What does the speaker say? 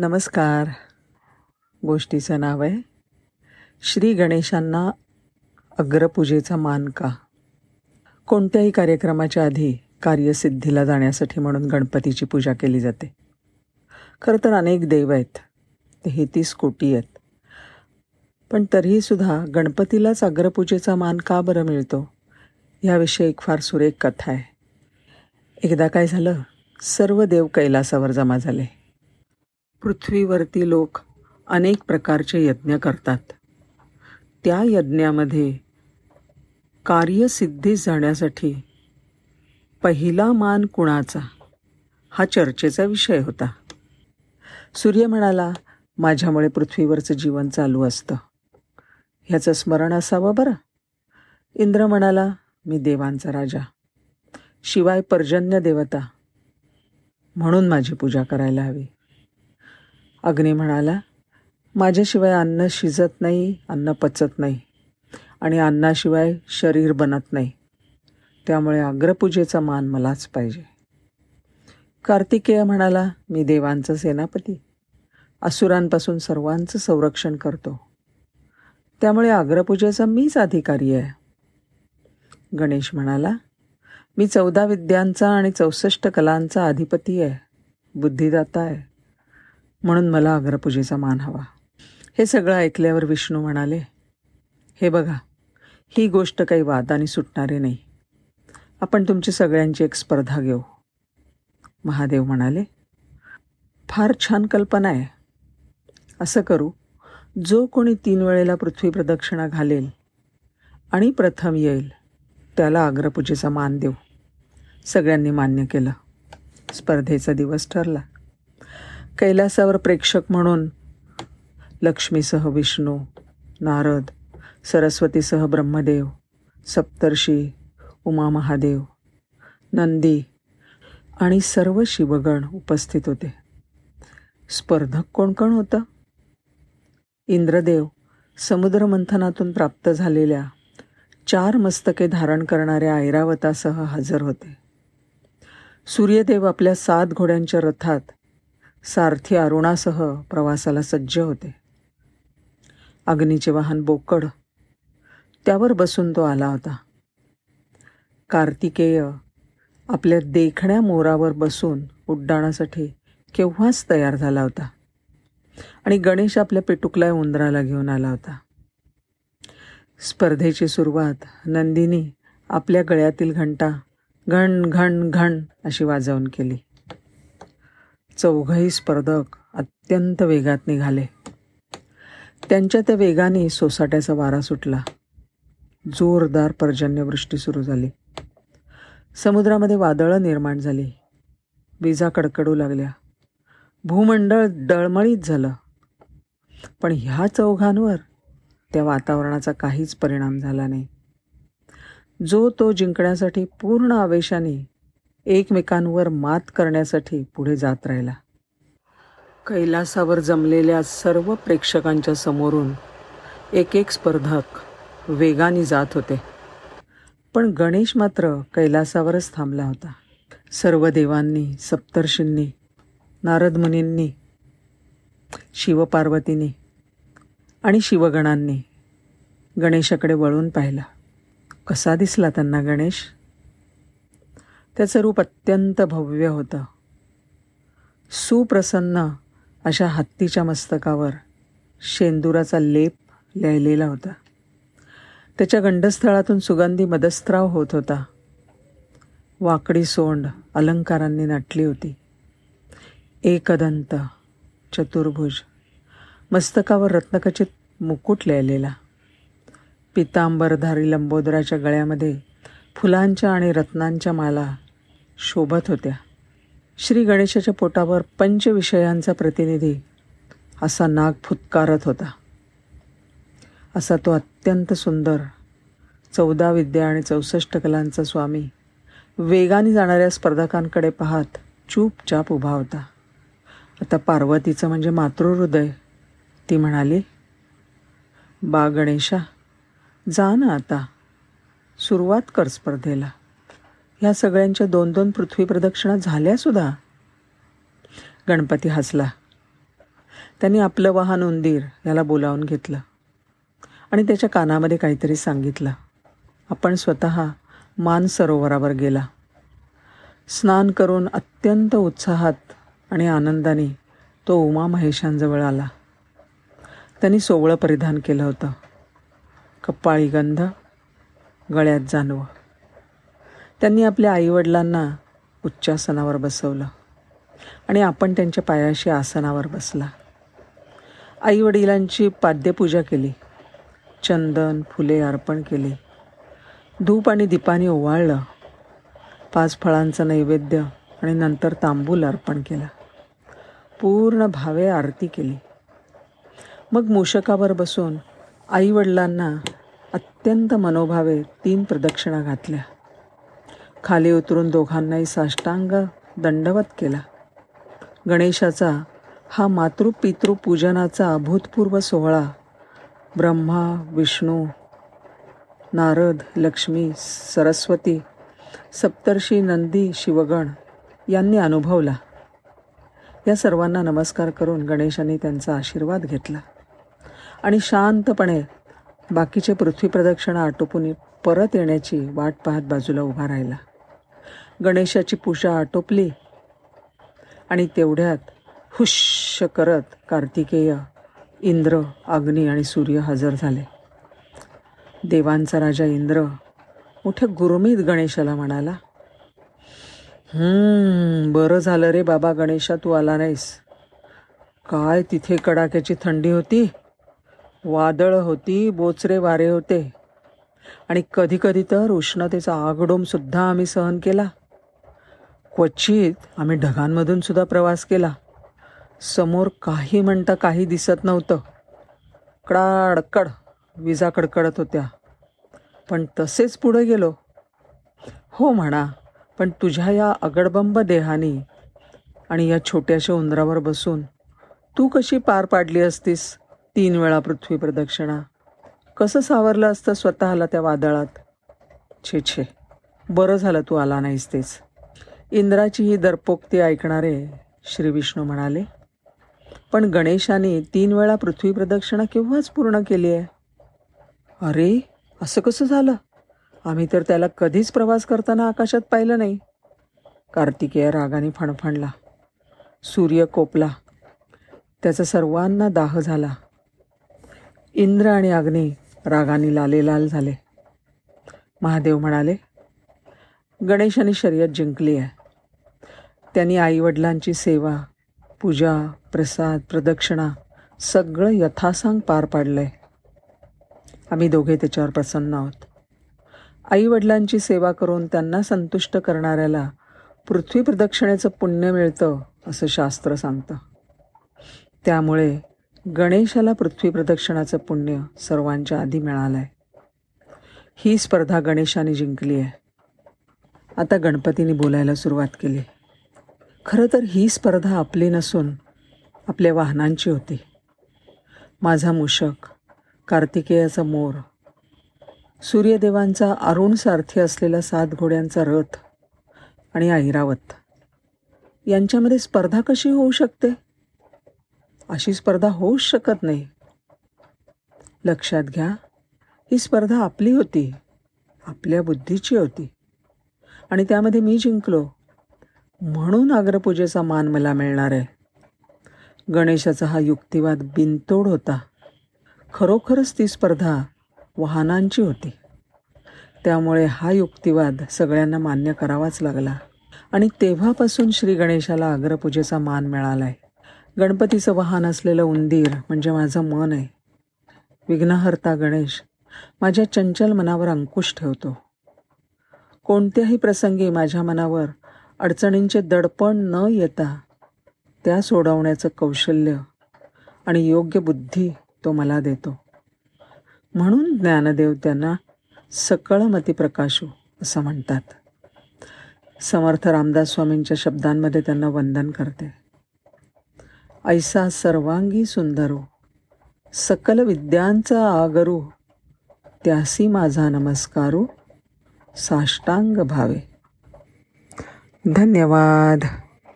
नमस्कार. गोष्टीचं नाव आहे श्री गणेशांना अग्रपूजेचा मान का? कोणत्याही कार्यक्रमाच्या आधी कार्यसिद्धीला जाण्यासाठी म्हणून गणपतीची पूजा केली जाते. खरं तर अनेक देव आहेत तेहतीस कोटी आहेत. पण तरीहीसुद्धा गणपतीलाच अग्रपूजेचा मान का बरं मिळतो? ह्याविषयी एक फार सुरेख कथा आहे. एकदा काय झालं सर्व देव कैलासावर जमा झाले. पृथ्वीवरती लोक अनेक प्रकारचे यज्ञ करतात. त्या यज्ञामध्ये कार्यसिद्धीस जाण्यासाठी पहिला मान कुणाचा? हा चर्चेचा विषय होता. सूर्य म्हणाला माझ्यामुळे पृथ्वीवरचं जीवन चालू असतं. ह्याचं स्मरण असावं बरं. इंद्र म्हणाला मी देवांचा राजा. शिवाय पर्जन्य देवता. म्हणून माझी पूजा करायला हवी. अग्नी म्हणाला माझ्याशिवाय अन्न शिजत नाही अन्न पचत नाही आणि अन्नाशिवाय शरीर बनत नाही. त्यामुळे अग्रपूजेचा मान मलाच पाहिजे. कार्तिकेय म्हणाला मी देवांचा सेनापती. असुरांपासून सर्वांचं संरक्षण करतो. त्यामुळे अग्रपूजेचा मीच अधिकारी आहे. गणेश म्हणाला मी चौदा विद्यांचा आणि चौसष्ट कलांचा अधिपती आहे. बुद्धिदाता आहे. म्हणून मला अग्रपूजेचा मान हवा. हे सगळं ऐकल्यावर विष्णू म्हणाले हे बघा ही गोष्ट काही वादाने सुटणारी नाही. आपण तुमची सगळ्यांची एक स्पर्धा घेऊ. महादेव म्हणाले फार छान कल्पना आहे. असं करू जो कोणी तीन वेळेला पृथ्वी प्रदक्षिणा घालेल आणि प्रथम येईल त्याला अग्रपूजेचा मान देऊ. सगळ्यांनी मान्य केलं. स्पर्धेचा दिवस ठरला. कैलासावर प्रेक्षक म्हणून लक्ष्मीसह विष्णू नारद सरस्वतीसह ब्रह्मदेव सप्तर्षी उमा महादेव नंदी आणि सर्व शिवगण उपस्थित होते. स्पर्धक कोण कोण होतं? इंद्रदेव समुद्रमंथनातून प्राप्त झालेल्या चार मस्तके धारण करणाऱ्या ऐरावतासह हजर होते. सूर्यदेव आपल्या सात घोड्यांच्या रथात सारथी अरुणासह प्रवासाला सज्ज होते. अग्नीचे वाहन बोकड त्यावर बसून तो आला होता. कार्तिकेय आपल्या देखण्या मोरावर बसून उड्डाणासाठी केव्हाच तयार झाला होता आणि गणेश आपल्या पेटुकला उंदराला घेऊन आला होता. स्पर्धेची सुरुवात नंदिनी आपल्या गळ्यातील घंटा घण घण घण अशी वाजवून केली. चौघही स्पर्धक अत्यंत वेगात निघाले. त्यांच्या त्या वेगाने सोसाट्याचा वारा सुटला. जोरदार पर्जन्यवृष्टी सुरू झाली. समुद्रामध्ये वादळं निर्माण झाली. विजा कडकडू लागल्या. भूमंडळ डळमळीत झालं. पण ह्या चौघांवर त्या वातावरणाचा काहीच परिणाम झाला नाही. जो तो जिंकण्यासाठी पूर्ण आवेशाने एकमेकांवर मात करण्यासाठी पुढे जात राहिला. कैलासावर जमलेल्या सर्व प्रेक्षकांच्या समोरून एक एक स्पर्धक वेगाने जात होते. पण गणेश मात्र कैलासावरच थांबला होता. सर्व देवांनी सप्तर्षींनी नारदमुनींनी शिवपार्वतींनी आणि शिवगणांनी गणेशाकडे वळून पाहिला. कसा दिसला त्यांना गणेश? त्याचं रूप अत्यंत भव्य होतं. सुप्रसन्न अशा हत्तीच्या मस्तकावर शेंदुराचा लेप लिहिलेला होता. त्याच्या गंडस्थळातून सुगंधी मदस्त्राव होत होता. वाकडी सोंड अलंकारांनी नटली होती. एकदंत चतुर्भुज मस्तकावर रत्नखचित मुकुट लिहिलेला पितांबरधारी लंबोदराच्या गळ्यामध्ये फुलांच्या आणि रत्नांच्या माला शोभत होत्या. श्री गणेशाच्या पोटावर पंचविषयांचा प्रतिनिधी असा नाग फुत्कारत होता. असा तो अत्यंत सुंदर चौदा विद्या आणि चौसष्ट कलांचा स्वामी वेगाने जाणाऱ्या स्पर्धकांकडे पाहत चूपचाप उभा होता. आता पार्वतीचं म्हणजे मातृहृदय. ती म्हणाली बा गणेशा जा ना आता. सुरुवात कर स्पर्धेला. ह्या सगळ्यांच्या दोन दोन पृथ्वी प्रदक्षिणा झाल्यासुद्धा गणपती हसला. त्यांनी आपलं वाहन उंदीर याला बोलावून घेतलं. आणि त्याच्या कानामध्ये काहीतरी सांगितलं. आपण स्वतः मान सरोवरावर गेला. स्नान करून अत्यंत उत्साहात आणि आनंदाने तो उमा महेशांजवळ आला. त्यांनी सोवळं परिधान केलं होतं. कपाळी गंध गळ्यात जानवं त्यांनी आपल्या आईवडिलांना उच्चासनावर बसवलं आणि आपण त्यांच्या पायाशी आसनावर बसला. आईवडिलांची पाद्यपूजा केली. चंदन फुले अर्पण केली. धूप आणि दीपाने ओवाळलं. पाच फळांचं नैवेद्य आणि नंतर तांबूल अर्पण केलं. पूर्ण भावे आरती केली. मग मूषकावर बसून आईवडिलांना अत्यंत मनोभावे तीन प्रदक्षिणा घातल्या. खाली उतरून दोघांनाही साष्टांग दंडवत केला. गणेशाचा हा मातृपितृपूजनाचा अभूतपूर्व सोहळा ब्रह्मा विष्णू नारद लक्ष्मी सरस्वती सप्तर्षी नंदी शिवगण यांनी अनुभवला. या सर्वांना नमस्कार करून गणेशाने त्यांचा आशीर्वाद घेतला आणि शांतपणे बाकीचे पृथ्वी प्रदक्षिणा आटोपून परत येण्याची वाट पाहत बाजूला उभा राहिला. गणेशाची पूजा आटोपली आणि तेवढ्यात हुश करत कार्तिकेय इंद्र अग्नी आणि सूर्य हजर झाले. देवांचा राजा इंद्र मोठ्या गुरमीत गणेशाला म्हणाला बरं झालं रे बाबा गणेशा तू आला नाहीस. काय तिथे कडाक्याची थंडी होती? वादळ होती बोचरे वारे होते. आणि कधीकधी तर उष्णतेचा आगडोमसुद्धा आम्ही सहन केला. क्वचित आम्ही ढगांमधून सुद्धा प्रवास केला. समोर काही म्हणता काही दिसत नव्हतं. कडाडकड विजा कडकडत होत्या. पण तसेच पुढे गेलो. हो म्हणा पण तुझ्या या अगडबंब देहानी आणि या छोट्याशा उंदरावर बसून तू कशी पार पाडली असतीस? तीन वेळा पृथ्वी प्रदक्षिणा. कसं सावरलं असतं स्वतःला त्या वादळात? छे छे. बरं झालं तू आला नाहीस तेच. इंद्राची ही दरपोक्ती ऐकणारे श्री विष्णू म्हणाले पण गणेशाने तीन वेळा पृथ्वी प्रदक्षिणा केव्हाच पूर्ण केली आहे? अरे असं कसं झालं? आम्ही तर त्याला कधीच प्रवास करताना आकाशात पाहिलं नाही. कार्तिकेय रागाने फणफणला. सूर्य कोपला. त्याचा सर्वांना दाह झाला. इंद्र आणि अग्नी रागाने लालेलाल झाले. महादेव म्हणाले गणेशाने शर्यत जिंकली आहे. त्यांनी आईवडिलांची सेवा पूजा प्रसाद प्रदक्षिणा सगळं यथासांग पार पाडलं आहे आम्ही दोघे त्याच्यावर प्रसन्न आहोत. आईवडिलांची सेवा करून त्यांना संतुष्ट करणाऱ्याला पृथ्वी प्रदक्षिणेचं पुण्य मिळतं असं शास्त्र सांगतं. त्यामुळे गणेशाला पृथ्वी प्रदक्षिणाचं पुण्य सर्वांच्या आधी मिळालं आहे ही स्पर्धा गणेशाने जिंकली आहे. आता गणपतीने बोलायला सुरुवात केली. खरं तर ही स्पर्धा आपली नसून आपल्या वाहनांची होती. माझा मूषक कार्तिकेयाचा मोर सूर्यदेवांचा अरुण सारथी असलेला सात घोड्यांचा रथ आणि ऐरावत यांच्यामध्ये स्पर्धा कशी होऊ शकते? अशी स्पर्धा होऊच शकत नाही. लक्षात घ्या ही स्पर्धा आपली होती आपल्या बुद्धीची होती. आणि त्यामध्ये मी जिंकलो. म्हणून अग्रपूजेचा मान मला मिळणार आहे. गणेशाचा हा युक्तिवाद बिनतोड होता. खरोखरच ती स्पर्धा वाहनांची होती. त्यामुळे हा युक्तिवाद सगळ्यांना मान्य करावाच लागला. आणि तेव्हापासून श्री गणेशाला अग्रपूजेचा मान मिळाला आहे गणपतीचं वाहन असलेलं उंदीर म्हणजे माझं मन आहे. विघ्नहर्ता गणेश माझ्या चंचल मनावर अंकुश ठेवतो. कोणत्याही प्रसंगी माझ्या मनावर अडचणींचे दडपण न येता त्या सोडवण्याचं कौशल्य आणि योग्य बुद्धी तो मला देतो. म्हणून ज्ञानदेव त्यांना सकळमती प्रकाशू असं म्हणतात. समर्थ रामदास स्वामींच्या शब्दांमध्ये त्यांना वंदन करते. ऐसा सर्वांगी सुंदरो। सकल विद्यांचा आगरू। त्यासी माझा नमस्कारू। साष्टांग भावे। धन्यवाद।